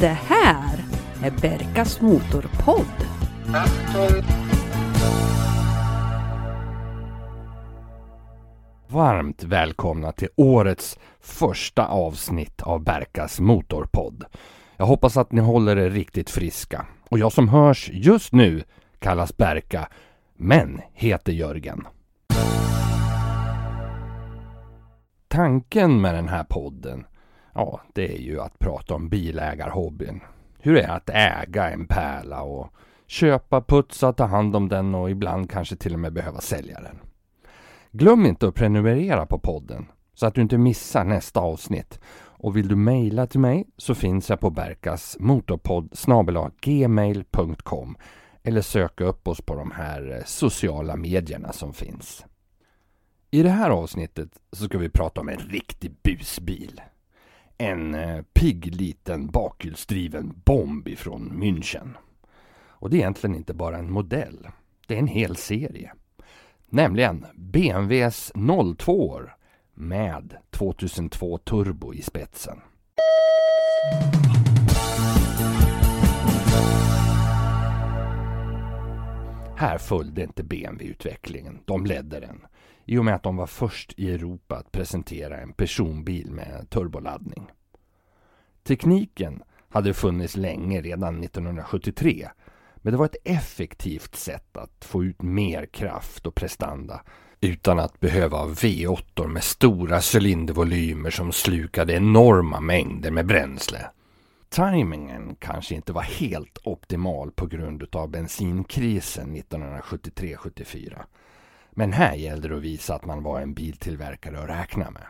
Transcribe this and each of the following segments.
Det här är Berkas Motorpodd. Varmt välkomna till årets första avsnitt av Berkas Motorpodd. Jag hoppas att ni håller er riktigt friska. Och jag som hörs just nu kallas Berka, men heter Jörgen. Tanken med den här podden, ja, det är ju att prata om bilägarhobbyn. Hur det är att äga en pärla och köpa, putsa, ta hand om den och ibland kanske till och med behöva sälja den. Glöm inte att prenumerera på podden så att du inte missar nästa avsnitt. Och vill du mejla till mig så finns jag på Berkas motorpodd gmail.com eller söka upp oss på de här eh, sociala medierna som finns. I det här avsnittet så ska vi prata om en riktig busbil. En eh, pigg liten bakhjulsdriven bomb ifrån München. Och det är egentligen inte bara en modell. Det är en hel serie. Nämligen BMWs 02 med 2002 turbo i spetsen. Här följde inte BMW utvecklingen. De ledde den. I och med att de var först i Europa att presentera en personbil med turboladdning. Tekniken hade funnits länge, redan 1973. Men det var ett effektivt sätt att få ut mer kraft och prestanda utan att behöva ha V8 med stora cylindervolymer som slukade enorma mängder med bränsle. Timingen kanske inte var helt optimal på grund av bensinkrisen 1973-74. Men här gällde det att visa att man var en biltillverkare att räkna med.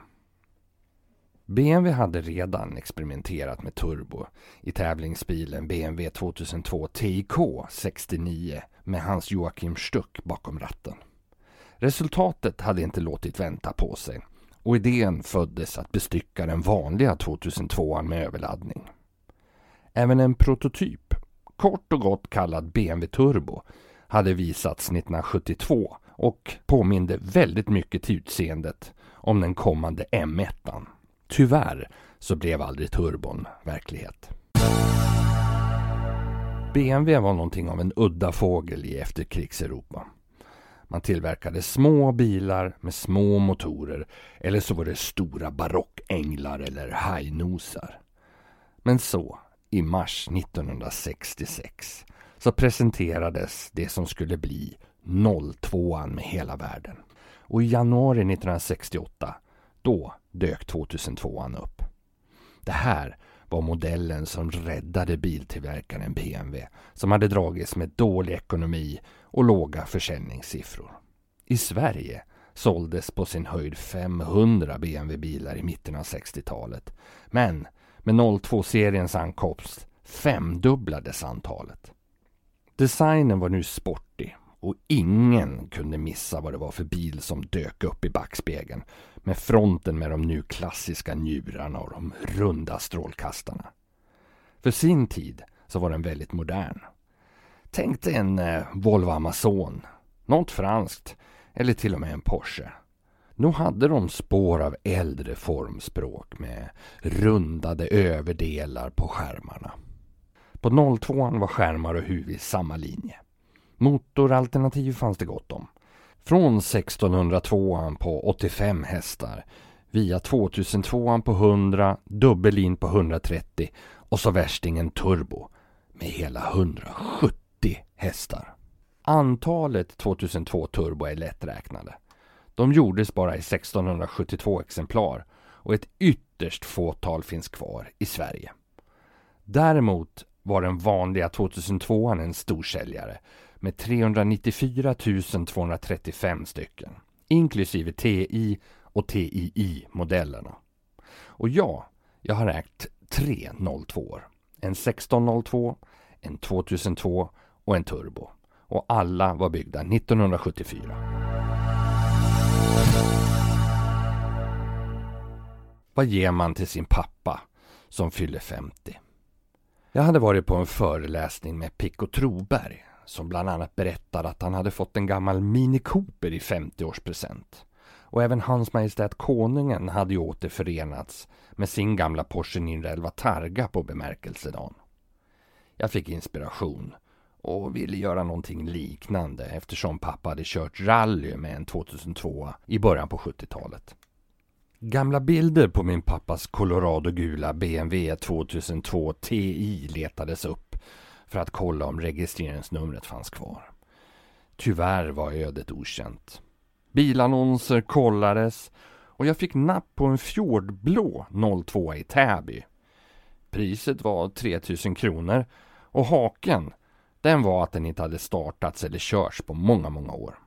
BMW hade redan experimenterat med turbo i tävlingsbilen BMW 2002 TIK 69 med Hans Joakim Stuck bakom ratten. Resultatet hade inte låtit vänta på sig och idén föddes att bestycka den vanliga 2002 med överladdning. Även en prototyp, kort och gott kallad BMW Turbo, hade visats 1972 och påminde väldigt mycket till utseendet om den kommande M1an. Tyvärr så blev aldrig turbon verklighet. BMW var någonting av en udda fågel i efterkrigseuropa. Man tillverkade små bilar med små motorer eller så var det stora barockänglar eller hajnosar. Men så, i mars 1966, så presenterades det som skulle bli 02an med hela världen. Och i januari 1968, då dök 2002an upp. Det här var modellen som räddade biltillverkaren BMW som hade dragits med dålig ekonomi och låga försäljningssiffror. I Sverige såldes på sin höjd 500 BMW-bilar i mitten av 60-talet. Men med 02-seriens ankomst femdubblades antalet. Designen var nu sportig och ingen kunde missa vad det var för bil som dök upp i backspegeln med fronten med de nu klassiska njurarna och de runda strålkastarna. För sin tid så var den väldigt modern. Tänk dig en eh, Volvo Amazon, något franskt eller till och med en Porsche. Nog hade de spår av äldre formspråk med rundade överdelar på skärmarna. På 02 var skärmar och huvud i samma linje. Motoralternativ fanns det gott om. Från 1602an på 85 hästar via 2002an på 100, dubbelin på 130 och så värstingen turbo med hela 170 hästar. Antalet 2002 turbo är lätträknade. De gjordes bara i 1672 exemplar och ett ytterst fåtal finns kvar i Sverige. Däremot var den vanliga 2002an en storsäljare med 394 235 stycken, inklusive TI och TII-modellerna. Och ja, jag har ägt tre 02 En 1602, en 2002 och en turbo. Och alla var byggda 1974. Vad ger man till sin pappa som fyller 50? Jag hade varit på en föreläsning med Pico Troberg som bland annat berättade att han hade fått en gammal Mini Cooper i 50-årspresent. och även Hans Majestät Konungen hade ju återförenats med sin gamla Porsche 911 Targa på bemärkelsedagen. Jag fick inspiration och ville göra någonting liknande eftersom pappa hade kört rally med en 2002 i början på 70-talet. Gamla bilder på min pappas Colorado-gula BMW 2002 TI letades upp för att kolla om registreringsnumret fanns kvar. Tyvärr var ödet okänt. Bilannonser kollades och jag fick napp på en Fjordblå 02 i Täby. Priset var 3000 kronor och haken den var att den inte hade startats eller körts på många, många år.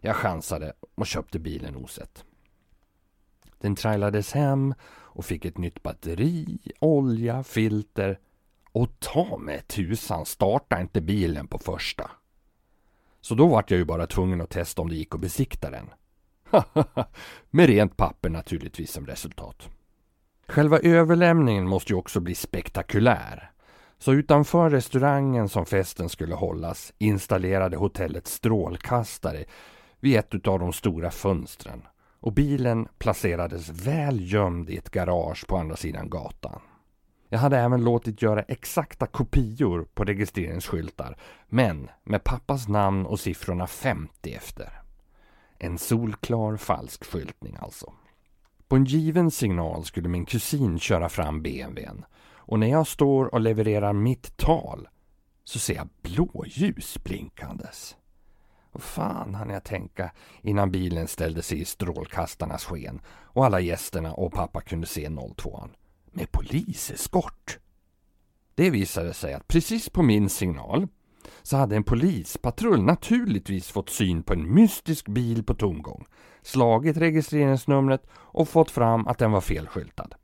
Jag chansade och köpte bilen osett. Den trailades hem och fick ett nytt batteri, olja, filter och ta med tusan starta inte bilen på första. Så då vart jag ju bara tvungen att testa om det gick att besikta den. med rent papper naturligtvis som resultat. Själva överlämningen måste ju också bli spektakulär. Så utanför restaurangen som festen skulle hållas installerade hotellet strålkastare vid ett av de stora fönstren och bilen placerades väl gömd i ett garage på andra sidan gatan. Jag hade även låtit göra exakta kopior på registreringsskyltar men med pappas namn och siffrorna 50 efter. En solklar falsk skyltning alltså. På en given signal skulle min kusin köra fram BMWn och när jag står och levererar mitt tal så ser jag blåljus blinkandes. Vad fan hann jag tänka innan bilen ställde sig i strålkastarnas sken och alla gästerna och pappa kunde se 02an med poliseskort. Det visade sig att precis på min signal så hade en polispatrull naturligtvis fått syn på en mystisk bil på tomgång, slagit registreringsnumret och fått fram att den var felskyltad.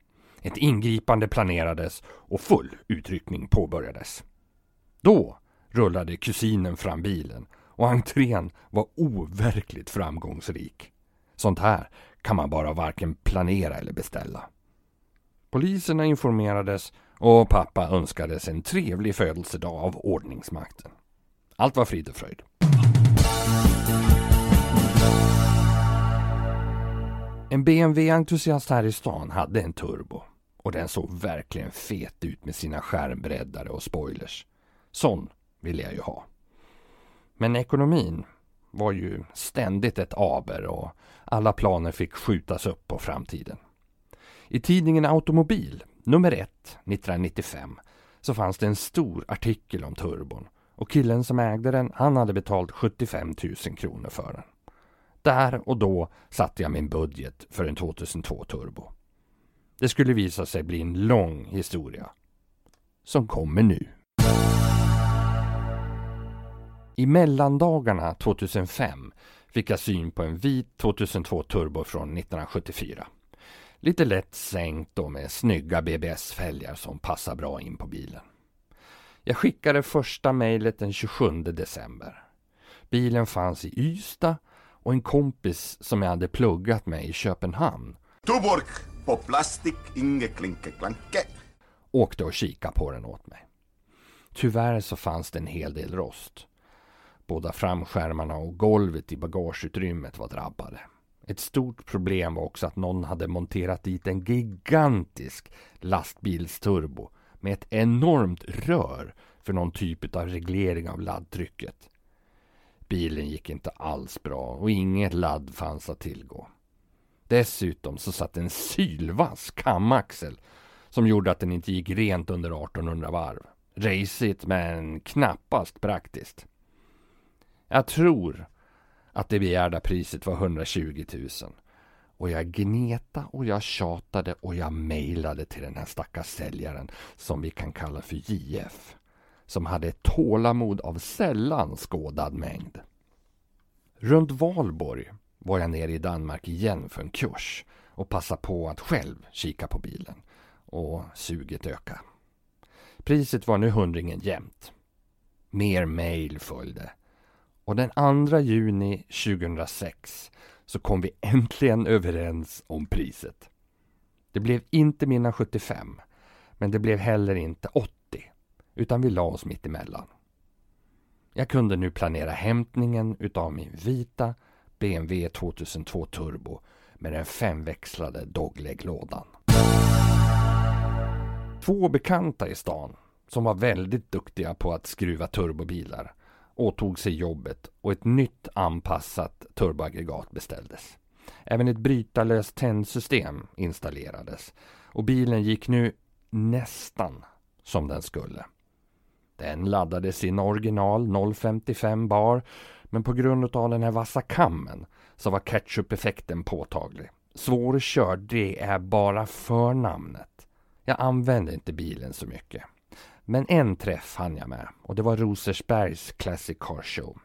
Ett ingripande planerades och full utryckning påbörjades. Då rullade kusinen fram bilen och entrén var overkligt framgångsrik. Sånt här kan man bara varken planera eller beställa. Poliserna informerades och pappa önskades en trevlig födelsedag av ordningsmakten. Allt var frid och fröjd. En BMW-entusiast här i stan hade en turbo och den såg verkligen fet ut med sina skärmbreddare och spoilers. Sån ville jag ju ha. Men ekonomin var ju ständigt ett aber och alla planer fick skjutas upp på framtiden. I tidningen Automobil, nummer 1, 1995, så fanns det en stor artikel om turbon och killen som ägde den, han hade betalt 75 000 kronor för den. Där och då satte jag min budget för en 2002 Turbo. Det skulle visa sig bli en lång historia. Som kommer nu. I mellandagarna 2005 fick jag syn på en vit 2002 Turbo från 1974. Lite lätt sänkt och med snygga BBS-fälgar som passar bra in på bilen. Jag skickade första mejlet den 27 december. Bilen fanns i Ystad och en kompis som jag hade pluggat med i Köpenhamn. Tuborg på plastik, inge klinke klanke. Åkte och kika på den åt mig. Tyvärr så fanns det en hel del rost. Båda framskärmarna och golvet i bagageutrymmet var drabbade. Ett stort problem var också att någon hade monterat dit en gigantisk lastbilsturbo med ett enormt rör för någon typ av reglering av laddtrycket. Bilen gick inte alls bra och inget ladd fanns att tillgå. Dessutom så satt en sylvass kamaxel som gjorde att den inte gick rent under 1800 varv. Racigt men knappast praktiskt. Jag tror att det begärda priset var 120 000. Och jag gneta och jag tjatade och jag mejlade till den här stackars säljaren som vi kan kalla för JF. Som hade ett tålamod av sällan skådad mängd. Runt Valborg var jag nere i Danmark igen för en kurs och passade på att själv kika på bilen. Och suget öka. Priset var nu hundringen jämnt. Mer mejl följde. Och den 2 juni 2006 så kom vi äntligen överens om priset. Det blev inte mina 75, men det blev heller inte 80, utan vi la oss mitt emellan. Jag kunde nu planera hämtningen utav min vita BMW 2002 Turbo med den femväxlade dogleg-lådan. Två bekanta i stan som var väldigt duktiga på att skruva turbobilar åtog sig jobbet och ett nytt anpassat turboaggregat beställdes. Även ett brytarlöst tändsystem installerades och bilen gick nu nästan som den skulle. Den laddade sin original 055 bar men på grund av den här vassa kammen så var ketchup-effekten påtaglig. Svårkörd det är bara förnamnet. Jag använde inte bilen så mycket. Men en träff hann jag med och det var Rosersbergs Classic Car Show.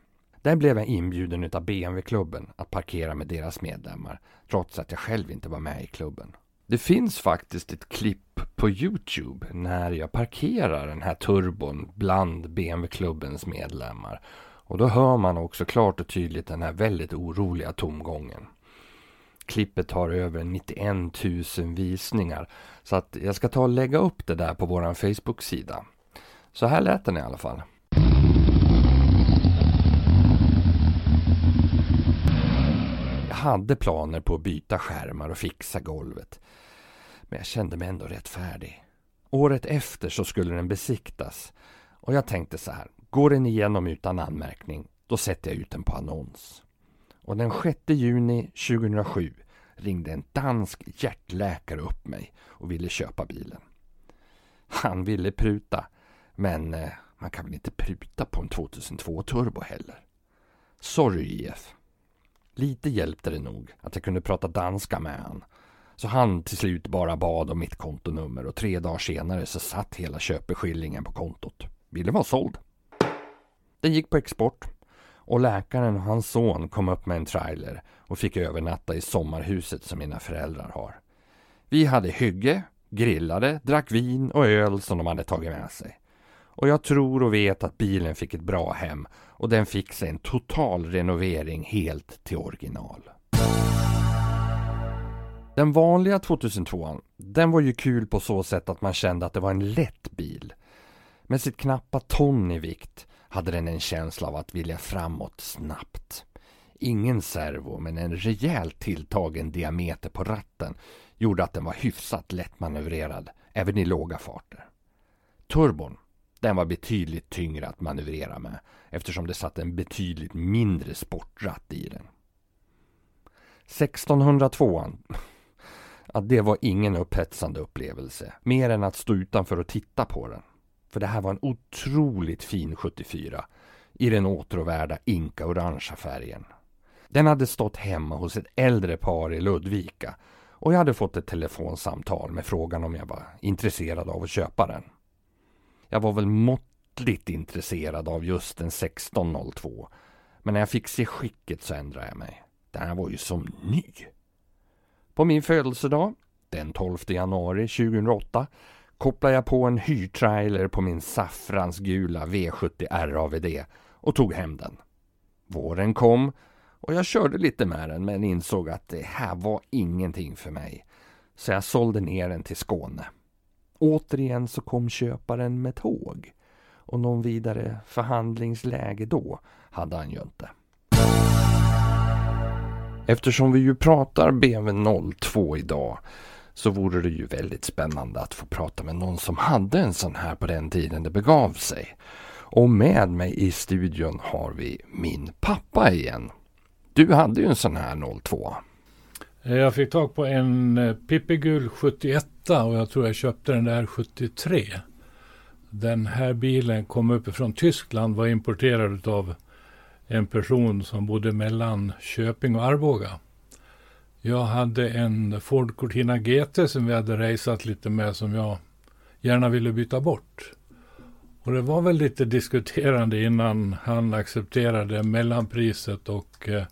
Där blev jag inbjuden av BMW-klubben att parkera med deras medlemmar trots att jag själv inte var med i klubben. Det finns faktiskt ett klipp på Youtube när jag parkerar den här turbon bland BMW-klubbens medlemmar. Och då hör man också klart och tydligt den här väldigt oroliga tomgången. Klippet har över 91 000 visningar. Så att jag ska ta och lägga upp det där på våran Facebook-sida. Så här lät den i alla fall. Jag hade planer på att byta skärmar och fixa golvet. Men jag kände mig ändå rätt färdig. Året efter så skulle den besiktas. Och jag tänkte så här, går den igenom utan anmärkning, då sätter jag ut den på annons. Och den 6 juni 2007 ringde en dansk hjärtläkare upp mig och ville köpa bilen. Han ville pruta, men eh, man kan väl inte pruta på en 2002 Turbo heller. Sorry IF. Lite hjälpte det nog att jag kunde prata danska med han. Så han till slut bara bad om mitt kontonummer och tre dagar senare så satt hela köpeskillingen på kontot. Bilen var såld. Den gick på export och läkaren och hans son kom upp med en trailer och fick övernatta i sommarhuset som mina föräldrar har. Vi hade hygge, grillade, drack vin och öl som de hade tagit med sig. Och jag tror och vet att bilen fick ett bra hem och den fick sig en total renovering helt till original. Den vanliga 2002 den var ju kul på så sätt att man kände att det var en lätt bil. Med sitt knappa ton i vikt hade den en känsla av att vilja framåt snabbt. Ingen servo men en rejält tilltagen diameter på ratten gjorde att den var hyfsat lättmanövrerad även i låga farter. Turbon, den var betydligt tyngre att manövrera med eftersom det satt en betydligt mindre sportratt i den. 1602 att det var ingen upphetsande upplevelse, mer än att stå utanför och titta på den. För det här var en otroligt fin 74 i den åtråvärda inka-orangea färgen. Den hade stått hemma hos ett äldre par i Ludvika och jag hade fått ett telefonsamtal med frågan om jag var intresserad av att köpa den. Jag var väl måttligt intresserad av just en 1602 men när jag fick se skicket så ändrade jag mig. Den här var ju som ny. På min födelsedag, den 12 januari 2008, kopplade jag på en hyrtrailer på min saffransgula V70 RAVD och tog hem den. Våren kom och jag körde lite med den men insåg att det här var ingenting för mig. Så jag sålde ner den till Skåne. Återigen så kom köparen med tåg. Och någon vidare förhandlingsläge då hade han ju inte. Eftersom vi ju pratar BMW 02 idag så vore det ju väldigt spännande att få prata med någon som hade en sån här på den tiden det begav sig. Och med mig i studion har vi min pappa igen. Du hade ju en sån här 02. Eh, jag fick tag på en eh, Pippigul 71 och jag tror jag köpte den där 73. Den här bilen kom uppifrån Tyskland, var importerad av en person som bodde mellan Köping och Arboga. Jag hade en Ford Cortina GT som vi hade raceat lite med som jag gärna ville byta bort. Och det var väl lite diskuterande innan han accepterade mellanpriset och eh,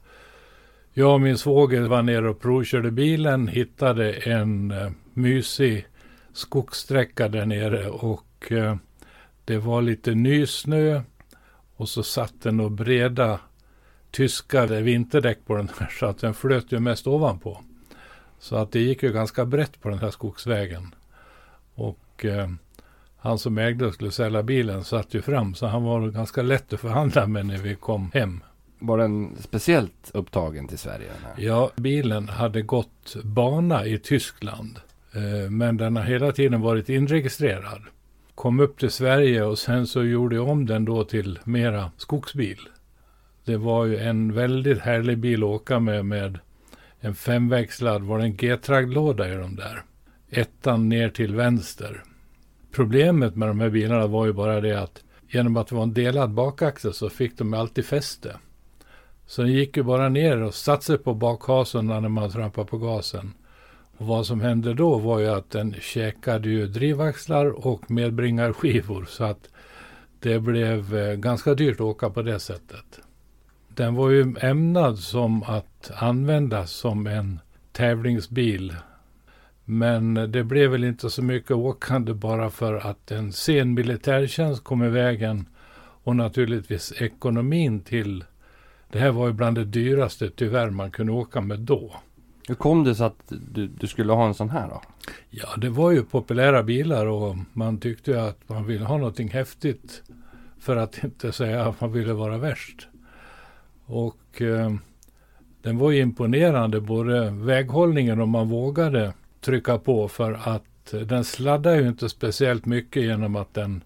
jag och min svåger var nere och provkörde bilen, hittade en eh, mysig skogssträcka där nere och eh, det var lite nysnö och så satt den och breda tyska vinterdäck på den här så att den flöt ju mest ovanpå. Så att det gick ju ganska brett på den här skogsvägen. Och eh, han som ägde och skulle sälja bilen satt ju fram så han var ganska lätt att förhandla med när vi kom hem. Var den speciellt upptagen till Sverige? Den här? Ja, bilen hade gått bana i Tyskland. Eh, men den har hela tiden varit inregistrerad. Kom upp till Sverige och sen så gjorde jag om den då till mera skogsbil. Det var ju en väldigt härlig bil att åka med, med en femväxlad, var det en G-tragglåda i de där. Ettan ner till vänster. Problemet med de här bilarna var ju bara det att genom att det var en delad bakaxel så fick de alltid fäste. Så den gick ju bara ner och satte sig på bakhasen när man trampade på gasen. Och vad som hände då var ju att den käkade ju drivaxlar och medbringarskivor så att det blev eh, ganska dyrt att åka på det sättet. Den var ju ämnad som att användas som en tävlingsbil. Men det blev väl inte så mycket åkande bara för att en sen militärtjänst kom i vägen och naturligtvis ekonomin till det här var ju bland det dyraste tyvärr man kunde åka med då. Hur kom det sig att du, du skulle ha en sån här då? Ja, det var ju populära bilar och man tyckte att man ville ha någonting häftigt. För att inte säga att man ville vara värst. Och eh, den var ju imponerande, både väghållningen och man vågade trycka på för att den sladdade ju inte speciellt mycket genom att den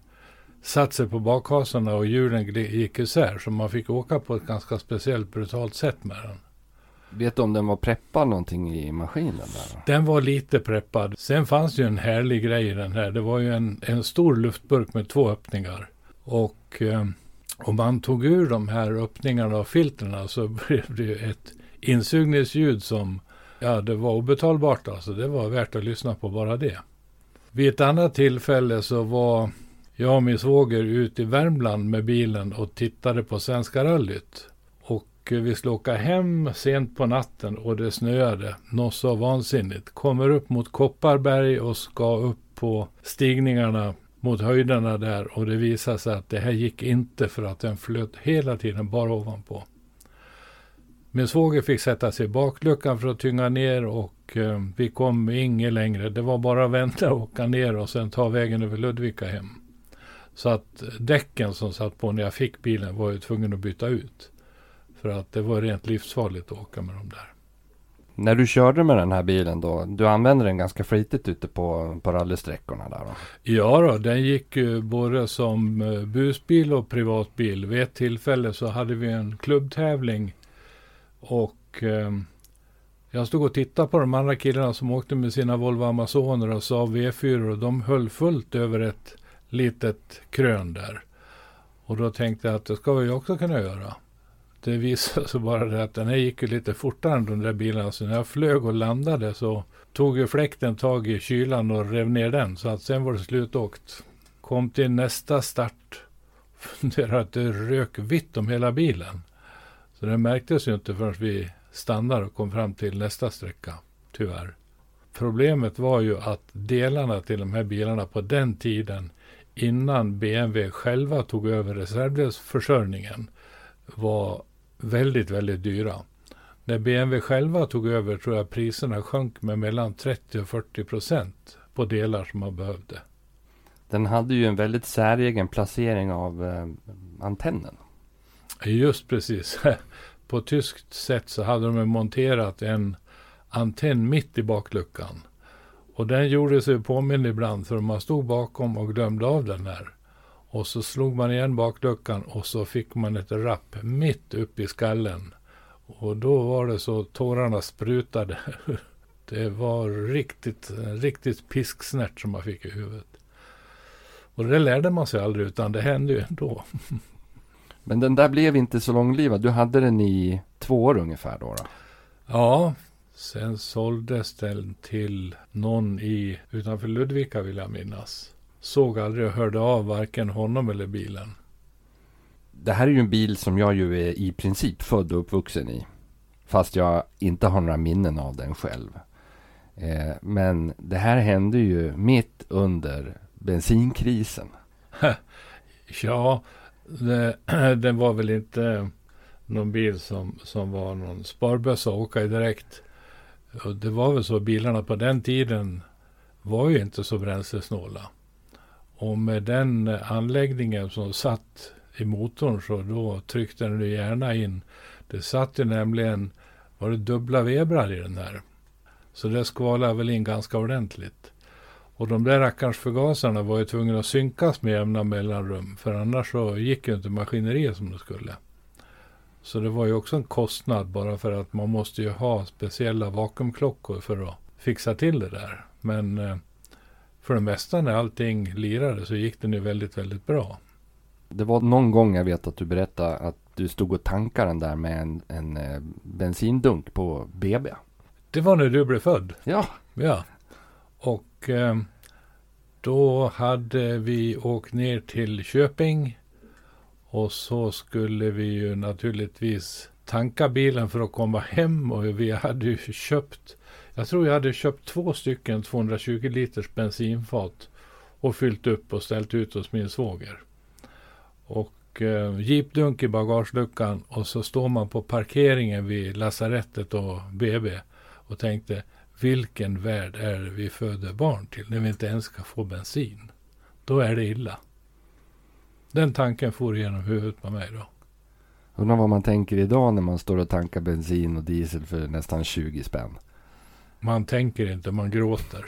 satt sig på bakhasorna och hjulen gick isär. Så man fick åka på ett ganska speciellt brutalt sätt med den. Vet du om den var preppad någonting i maskinen? Där? Den var lite preppad. Sen fanns ju en härlig grej i den här. Det var ju en, en stor luftburk med två öppningar. Och eh, om man tog ur de här öppningarna och filtrerna så blev det ju ett insugningsljud som, ja det var obetalbart alltså. Det var värt att lyssna på bara det. Vid ett annat tillfälle så var jag och min svåger ute i Värmland med bilen och tittade på Svenska rallyt. Och eh, vi skulle åka hem sent på natten och det snöade något så vansinnigt. Kommer upp mot Kopparberg och ska upp på stigningarna mot höjderna där och det visade sig att det här gick inte för att den flöt hela tiden bara ovanpå. Min svåger fick sätta sig i bakluckan för att tynga ner och eh, vi kom inget längre. Det var bara att vänta och åka ner och sen ta vägen över Ludvika hem. Så att däcken som satt på när jag fick bilen var jag tvungen att byta ut. För att det var rent livsfarligt att åka med dem där. När du körde med den här bilen då, du använde den ganska flitigt ute på, på rallysträckorna där då? Ja då, den gick ju både som eh, busbil och privatbil. Vid ett tillfälle så hade vi en klubbtävling och eh, jag stod och tittade på de andra killarna som åkte med sina Volvo Amazoner och Saab V4 och de höll fullt över ett litet krön där. Och då tänkte jag att det ska vi också kunna göra. Det visade sig bara det att den här gick ju lite fortare än de där bilarna. Så när jag flög och landade så tog ju fläkten tag i kylan och rev ner den. Så att sen var det slutåkt. Kom till nästa start. Funderade att det rök vitt om hela bilen. Så det märktes ju inte förrän vi stannade och kom fram till nästa sträcka. Tyvärr. Problemet var ju att delarna till de här bilarna på den tiden innan BMW själva tog över reservdelsförsörjningen var väldigt, väldigt dyra. När BMW själva tog över tror jag priserna sjönk med mellan 30 och 40 procent på delar som man behövde. Den hade ju en väldigt säregen placering av eh, antennen. Just precis. På tyskt sätt så hade de monterat en antenn mitt i bakluckan. Och den gjorde sig påmind ibland för man stod bakom och glömde av den här. Och så slog man igen bakluckan och så fick man ett rapp mitt upp i skallen. Och då var det så tårarna sprutade. Det var riktigt, riktigt pisksnärt som man fick i huvudet. Och det lärde man sig aldrig utan det hände ju ändå. Men den där blev inte så långlivad. Du hade den i två år ungefär då? då? Ja, sen såldes den till någon i utanför Ludvika vill jag minnas såg aldrig och hörde av varken honom eller bilen. Det här är ju en bil som jag ju är i princip född och uppvuxen i. Fast jag inte har några minnen av den själv. Eh, men det här hände ju mitt under bensinkrisen. ja, det, det, var väl inte någon bil som, som var någon sparbössa att åka i direkt. Och det var väl så bilarna på den tiden var ju inte så bränslesnåla. Och med den anläggningen som satt i motorn så då tryckte den ju gärna in. Det satt ju nämligen, var det dubbla vebrar i den här. Så det skvalade väl in ganska ordentligt. Och de där rackarns förgasarna var ju tvungna att synkas med jämna mellanrum. För annars så gick ju inte maskineriet som det skulle. Så det var ju också en kostnad bara för att man måste ju ha speciella vakuumklockor för att fixa till det där. Men eh, för det mesta när allting lirade så gick det nu väldigt, väldigt bra. Det var någon gång jag vet att du berättade att du stod och tankade den där med en, en eh, bensindunk på BB. Det var när du blev född. Ja. Ja. Och eh, då hade vi åkt ner till Köping. Och så skulle vi ju naturligtvis tanka bilen för att komma hem. Och vi hade ju köpt, jag tror jag hade köpt två stycken 220 liters bensinfat. Och fyllt upp och ställt ut hos min svåger. Och eh, jeepdunk i bagageluckan och så står man på parkeringen vid lasarettet och BB och tänkte vilken värld är det vi föder barn till när vi inte ens ska få bensin? Då är det illa. Den tanken får igenom huvudet på mig då. Undrar vad man tänker idag när man står och tankar bensin och diesel för nästan 20 spänn. Man tänker inte, man gråter.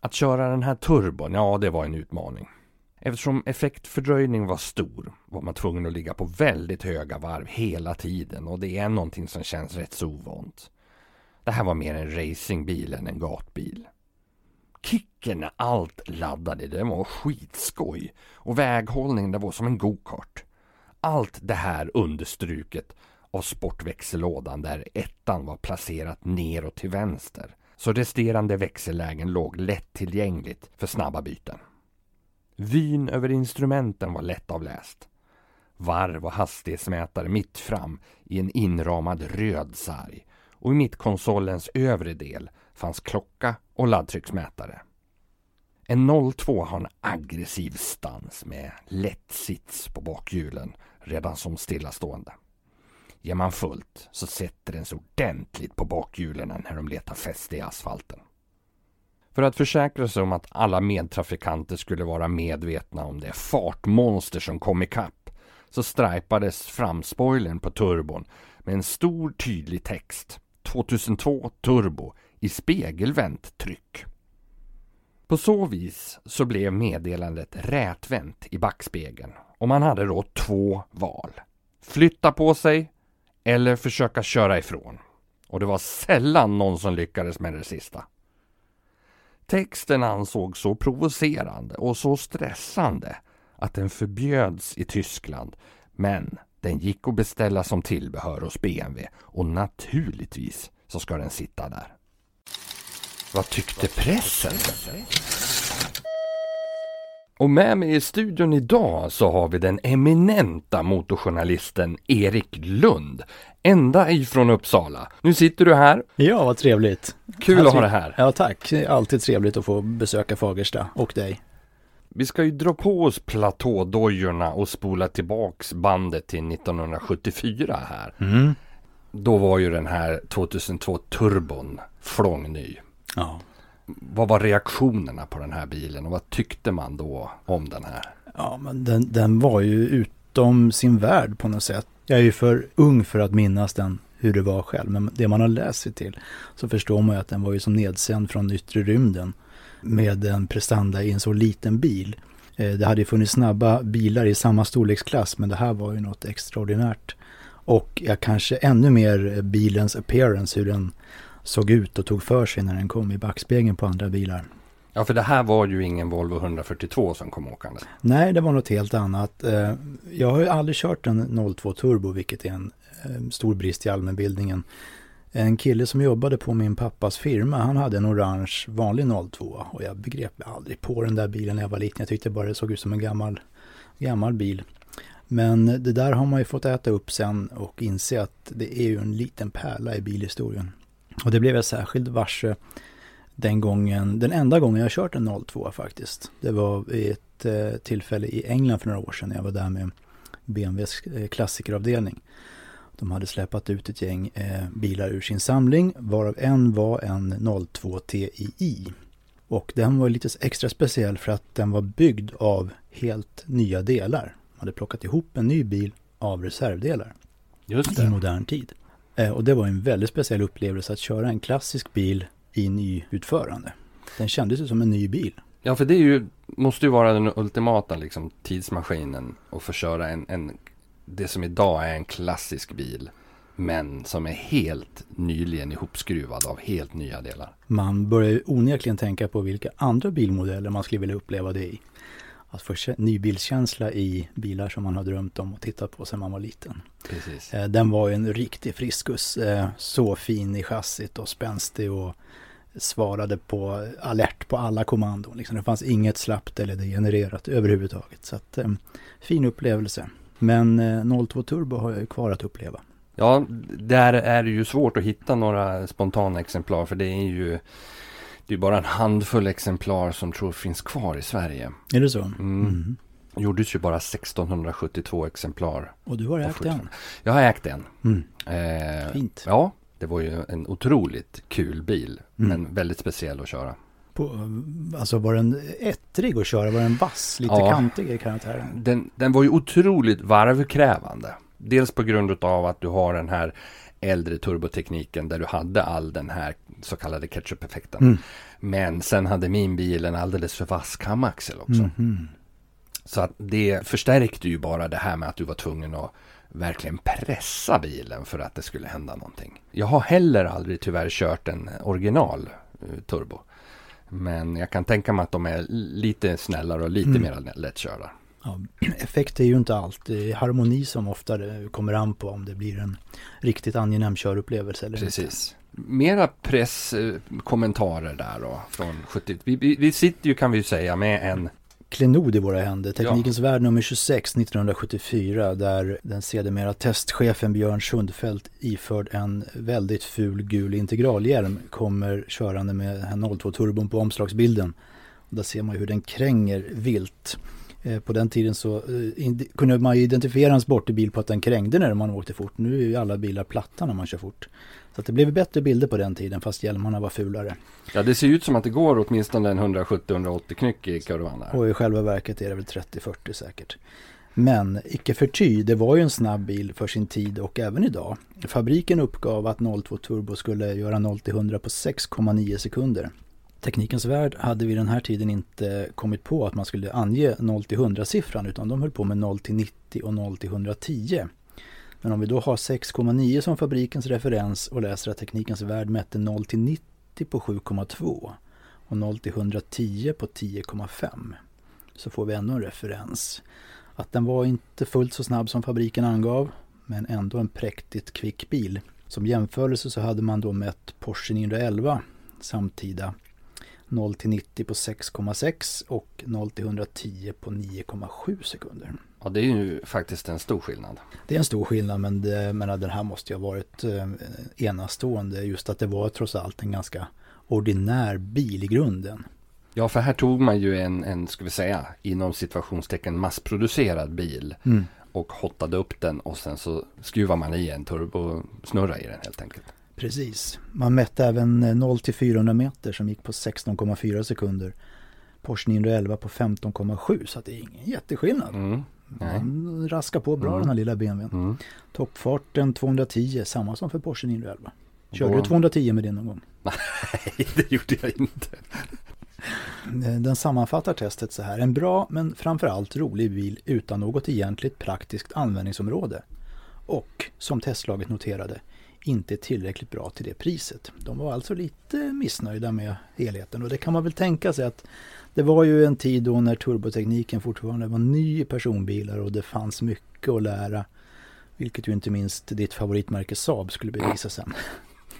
Att köra den här turbon, ja det var en utmaning. Eftersom effektfördröjning var stor var man tvungen att ligga på väldigt höga varv hela tiden och det är någonting som känns rätt så ovant. Det här var mer en racingbil än en gatbil. Kicken när allt laddade, det var skitskoj och väghållningen det var som en gokart. Allt det här understruket av sportväxellådan där ettan var placerat neråt till vänster så resterande växellägen låg lättillgängligt för snabba byten. Vyn över instrumenten var lättavläst. Varv och hastighetsmätare mitt fram i en inramad röd sarg och i mittkonsolens övre del fanns klocka och laddtrycksmätare. En 02 har en aggressiv stans med lätt sits på bakhjulen redan som stillastående. Ger man fullt så sätter den sig ordentligt på bakhjulen när de letar fäste i asfalten. För att försäkra sig om att alla medtrafikanter skulle vara medvetna om det fartmonster som kom ikapp så strajpades framspoilern på turbon med en stor tydlig text 2002 Turbo i spegelvänt tryck. På så vis så blev meddelandet rätvänt i backspegeln och man hade då två val. Flytta på sig eller försöka köra ifrån. Och det var sällan någon som lyckades med det sista. Texten ansågs så provocerande och så stressande att den förbjöds i Tyskland. Men den gick att beställa som tillbehör hos BMW och naturligtvis så ska den sitta där. Vad tyckte pressen? Och med mig i studion idag så har vi den eminenta motorjournalisten Erik Lund. Ända ifrån Uppsala. Nu sitter du här. Ja, vad trevligt. Kul att ha dig här. Ja, tack. Alltid trevligt att få besöka Fagersta och dig. Vi ska ju dra på oss platådojorna och spola tillbaks bandet till 1974 här. Mm. Då var ju den här 2002 turbon flångny. Ja. Vad var reaktionerna på den här bilen och vad tyckte man då om den här? Ja, men den, den var ju utom sin värld på något sätt. Jag är ju för ung för att minnas den hur det var själv. Men det man har läst sig till så förstår man ju att den var ju som nedsänd från yttre rymden med en prestanda i en så liten bil. Eh, det hade ju funnits snabba bilar i samma storleksklass men det här var ju något extraordinärt. Och jag kanske ännu mer eh, bilens appearance, hur den såg ut och tog för sig när den kom i backspegeln på andra bilar. Ja, för det här var ju ingen Volvo 142 som kom åkande. Nej, det var något helt annat. Eh, jag har ju aldrig kört en 02 Turbo, vilket är en eh, stor brist i allmänbildningen. En kille som jobbade på min pappas firma, han hade en orange vanlig 02 och jag begrep aldrig på den där bilen när jag var liten. Jag tyckte bara det såg ut som en gammal, gammal bil. Men det där har man ju fått äta upp sen och inse att det är ju en liten pärla i bilhistorien. Och det blev jag särskilt varse den gången, den enda gången jag kört en 02 faktiskt. Det var vid ett eh, tillfälle i England för några år sedan. Jag var där med BMWs eh, klassikeravdelning. De hade släpat ut ett gäng eh, bilar ur sin samling, varav en var en 02 TII. Och den var lite extra speciell för att den var byggd av helt nya delar. Man hade plockat ihop en ny bil av reservdelar Just i det. modern tid. Eh, och det var en väldigt speciell upplevelse att köra en klassisk bil i nyutförande. Den kändes ju som en ny bil. Ja, för det är ju, måste ju vara den ultimata liksom, tidsmaskinen att få köra en, en, det som idag är en klassisk bil. Men som är helt nyligen ihopskruvad av helt nya delar. Man börjar ju onekligen tänka på vilka andra bilmodeller man skulle vilja uppleva det i. Att få kä- nybilskänsla i bilar som man har drömt om och tittat på sedan man var liten. Precis. Eh, Den var ju en riktig friskus. eh, Så fin i chassit och spänstig och svarade på alert på alla kommandon. Liksom. Det fanns inget slappt eller degenererat överhuvudtaget. Så att, eh, fin upplevelse. Men eh, 02 Turbo har jag ju kvar att uppleva. Ja, där är det ju svårt att hitta några spontana exemplar. För det är ju det är bara en handfull exemplar som tror finns kvar i Sverige. Är det så? Mm. Mhm. Gjordes ju bara 1672 exemplar. Och du har ägt fortfarande- Jag har ägt en. Mm. Eh, Fint. Ja, det var ju en otroligt kul bil. Mm. Men väldigt speciell att köra. På, alltså var den ettrig att köra? Var den vass? Lite Ja. kantig i karaktären? Den, den var ju otroligt varvkrävande. Dels på grund av att du har den här äldre turbotekniken där du hade all den här så kallade ketchup-effekten. Mm. Men sen hade min bil en alldeles för vass kamaxel också. Mhm. Så att det förstärkte ju bara det här med att du var tvungen att verkligen pressa bilen för att det skulle hända någonting. Jag har heller aldrig tyvärr kört en original eh, turbo. Men jag kan tänka mig att de är lite snällare och lite Mm. mer lättkörda. Ja, effekt är ju inte allt. Det är harmoni som ofta kommer an på om det blir en riktigt angenäm körupplevelse eller inte. Precis. Mera presskommentarer där då från 70. Vi, vi, vi sitter ju kan vi ju säga med en Klenod i våra händer, Teknikens värld nummer 26 1974 där den sedermera testchefen Björn Sundfeldt iförd en väldigt ful gul integralhjälm kommer körande med den 02-turbon på omslagsbilden. Och där ser man hur den kränger vilt. Eh, På den tiden så eh, kunde man identifiera en sportig bil på att den krängde när man åkte fort. Nu är ju alla bilar platta när man kör fort. Så det blev bättre bilder på den tiden fast hjälmarna var fulare. Ja det ser ut som att det går åtminstone en 170-180 knyck i kurvan där. Och i själva verket är det väl 30-40 säkert. Men icke förty, det var ju en snabb bil för sin tid och även idag. Fabriken uppgav att 02 Turbo skulle göra 0 till 100 på 6,9 sekunder. Teknikens Värld hade vid den här tiden inte kommit på att man skulle ange 0 till 100 siffran utan de höll på med 0 till 90 och 0 till 110. Men om vi då har 6,9 som fabrikens referens och läser att Teknikens Värld mätte 0 till 90 på 7,2 och 0 till 110 på 10,5 så får vi ändå en referens. Att den var inte fullt så snabb som fabriken angav men ändå en präktigt kvick bil. Som jämförelse så hade man då mätt Porsche 911 samtida 0 till 90 på 6,6 och 0 till 110 på 9,7 sekunder. Ja det är ju faktiskt en stor skillnad. Det är en stor skillnad men det, menar, den här måste ju ha varit eh, enastående. Just att det var trots allt en ganska ordinär bil i grunden. Ja för här tog man ju en, en ska vi säga, inom situationstecken massproducerad bil. Mm. Och hottade upp den och sen så skruvar man i en turbosnurra i den helt enkelt. Precis. Man mätte även eh, 0 till 400 meter som gick på 16,4 sekunder. Porsche 911 på 15,7 så det är ingen jätteskillnad. Mm. Den raskar på bra Mm. den här lilla BMWn. Mm. Toppfarten 210, samma som för Porsche 911. Körde du 210 med din någon gång? Nej det gjorde jag inte. Eh, Den sammanfattar testet så här. En bra men framförallt rolig bil utan något egentligt praktiskt användningsområde. Och, som testlaget noterade, inte tillräckligt bra till det priset. De var alltså lite missnöjda med helheten och det kan man väl tänka sig att det var ju en tid då när turbotekniken fortfarande var ny i personbilar och det fanns mycket att lära. Vilket ju inte minst ditt favoritmärke Saab skulle bevisa sen.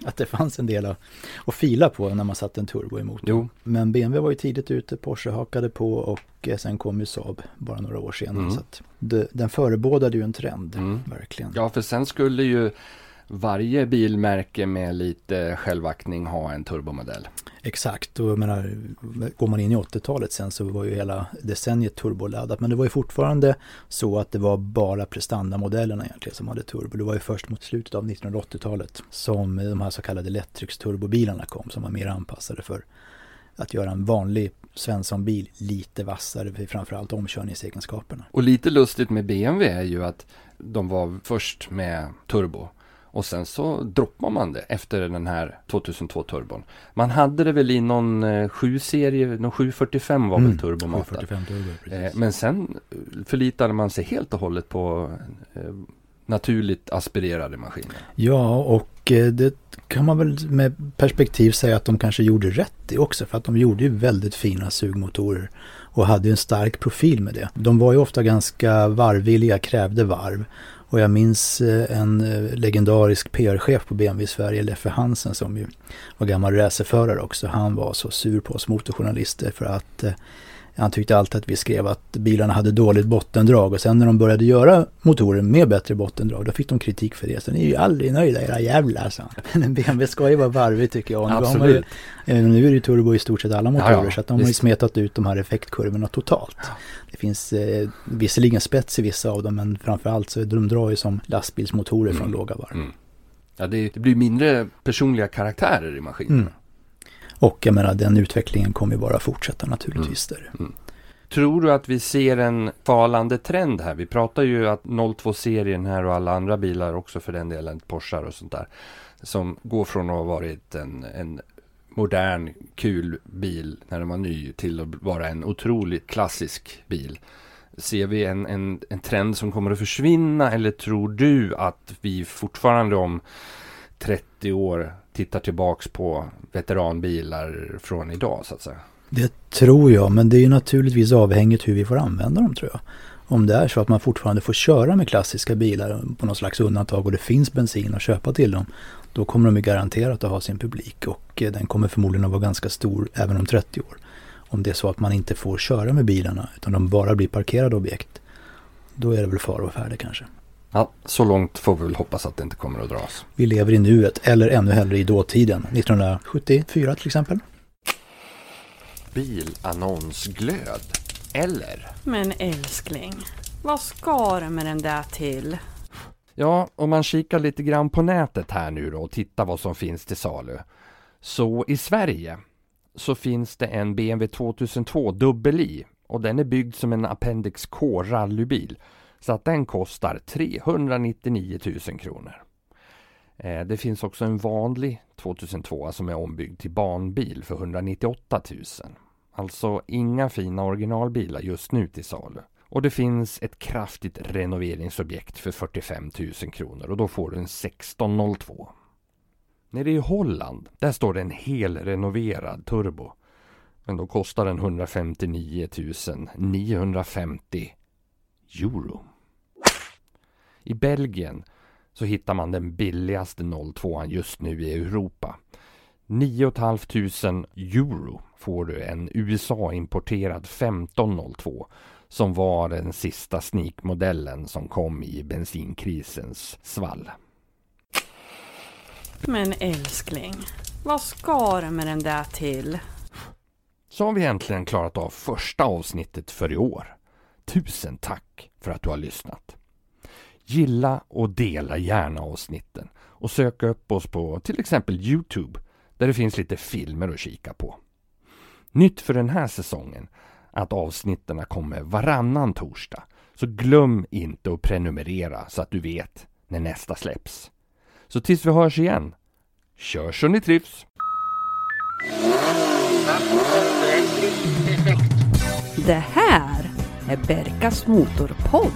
Att det fanns en del att, att fila på när man satte en turbo i motorn. Jo, Men BMW var ju tidigt ute, Porsche hakade på och eh, sen kom ju Saab bara några år senare. Mm. Så att det, den förebådade ju en trend, Mm. verkligen. ja för sen skulle ju varje bilmärke med lite självaktning ha en turbomodell. Exakt, och jag menar, går man in i 80-talet sen så var ju hela decenniet turboladdat. Men det var ju fortfarande så att det var bara prestandamodellerna egentligen som hade turbo. Det var ju först mot slutet av 1980-talet som de här så kallade lättrycksturbobilarna kom som var mer anpassade för att göra en vanlig Svensson-bil lite vassare, framförallt omkörningsegenskaperna. Och lite lustigt med BMW är ju att de var först med turbo. Och sen så droppar man det efter den här 2002 turbon. Man hade det väl i någon 7-serie, någon 745 var väl Mm, turbomatad. 745 turbo, Eh, men sen förlitade man sig helt och hållet på eh, naturligt aspirerade maskiner. Ja, och eh, det kan man väl med perspektiv säga att de kanske gjorde rätt i också. För att de gjorde ju väldigt fina sugmotorer och hade en stark profil med det. De var ju ofta ganska varvvilliga, krävde varv. Och jag minns eh, en eh, legendarisk PR-chef på BMW i Sverige, Leffe Hansen, som ju var gammal racerförare också. Han var så sur på oss motorjournalister för att eh, han tyckte alltid att vi skrev att bilarna hade dåligt bottendrag och sen när de började göra motorer med bättre bottendrag då fick de kritik för det. Så ni är ju aldrig nöjda era jävlar, sa. Men en BMW ska ju vara varvig tycker jag. Nu man ju- Absolut. Eh, Nu är det ju turbo i stort sett alla motorer Ja, ja, så att de har ju visst. smetat ut de här effektkurvorna totalt. Det finns eh, visserligen spets i vissa av dem men framförallt så de drar ju som lastbilsmotorer från låga varv. Mm. Ja, det, det blir mindre personliga karaktärer i maskinerna. Mm. Och jag menar den utvecklingen kommer ju bara fortsätta naturligtvis. Där. Tror du att vi ser en falande trend här? Vi pratar ju att 02-serien här och alla andra bilar också för den delen, Porschar och sånt där. Som går från att ha varit en, en modern, kul bil när den var ny till att vara en otroligt klassisk bil. Ser vi en, en, en trend som kommer att försvinna eller tror du att vi fortfarande om 30 år tittar tillbaks på veteranbilar från idag så att säga? Det tror jag, men det är ju naturligtvis avhängigt hur vi får använda dem tror jag. Om det är så att man fortfarande får köra med klassiska bilar på något slags undantag och det finns bensin att köpa till dem, då kommer de ju garanterat att ha sin publik och eh, den kommer förmodligen att vara ganska stor även om 30 år. Om det är så att man inte får köra med bilarna utan de bara blir parkerade objekt, då är det väl fara och färde kanske. Ja, så långt får vi väl hoppas att det inte kommer att dras. Vi lever i nuet, eller ännu hellre i dåtiden, 1974 till exempel. Bilannonsglöd. Eller? Men älskling, vad ska du med den där till? Ja, om man kikar lite grann på nätet här nu då och tittar vad som finns till salu. Så i Sverige så finns det en BMW 2002 dubbel-i och den är byggd som en Appendix K rallybil. Så att den kostar 399 000 kronor. Eh, det finns också en vanlig 2002 som är ombyggd till barnbil för 198 000. Alltså inga fina originalbilar just nu till salu. Och det finns ett kraftigt renoveringsobjekt för 45 000 kronor och då får du en 1602. Nere i Holland, där står det en helrenoverad turbo. Men då kostar den 159 950 euro. I Belgien så hittar man den billigaste 02 just nu i Europa. 9 500 euro får du en USA-importerad 1502 som var den sista sneakmodellen som kom i bensinkrisens svall. Men älskling, vad ska du med den där till? Så har vi äntligen klarat av första avsnittet för i år. Tusen tack för att du har lyssnat. Gilla och dela gärna avsnitten och sök upp oss på till exempel Youtube där det finns lite filmer att kika på. Nytt för den här säsongen att avsnitten kommer varannan torsdag. Så glöm inte att prenumerera så att du vet när nästa släpps. Så tills vi hörs igen, kör så ni trivs! Det här är Berkas Motorpodd.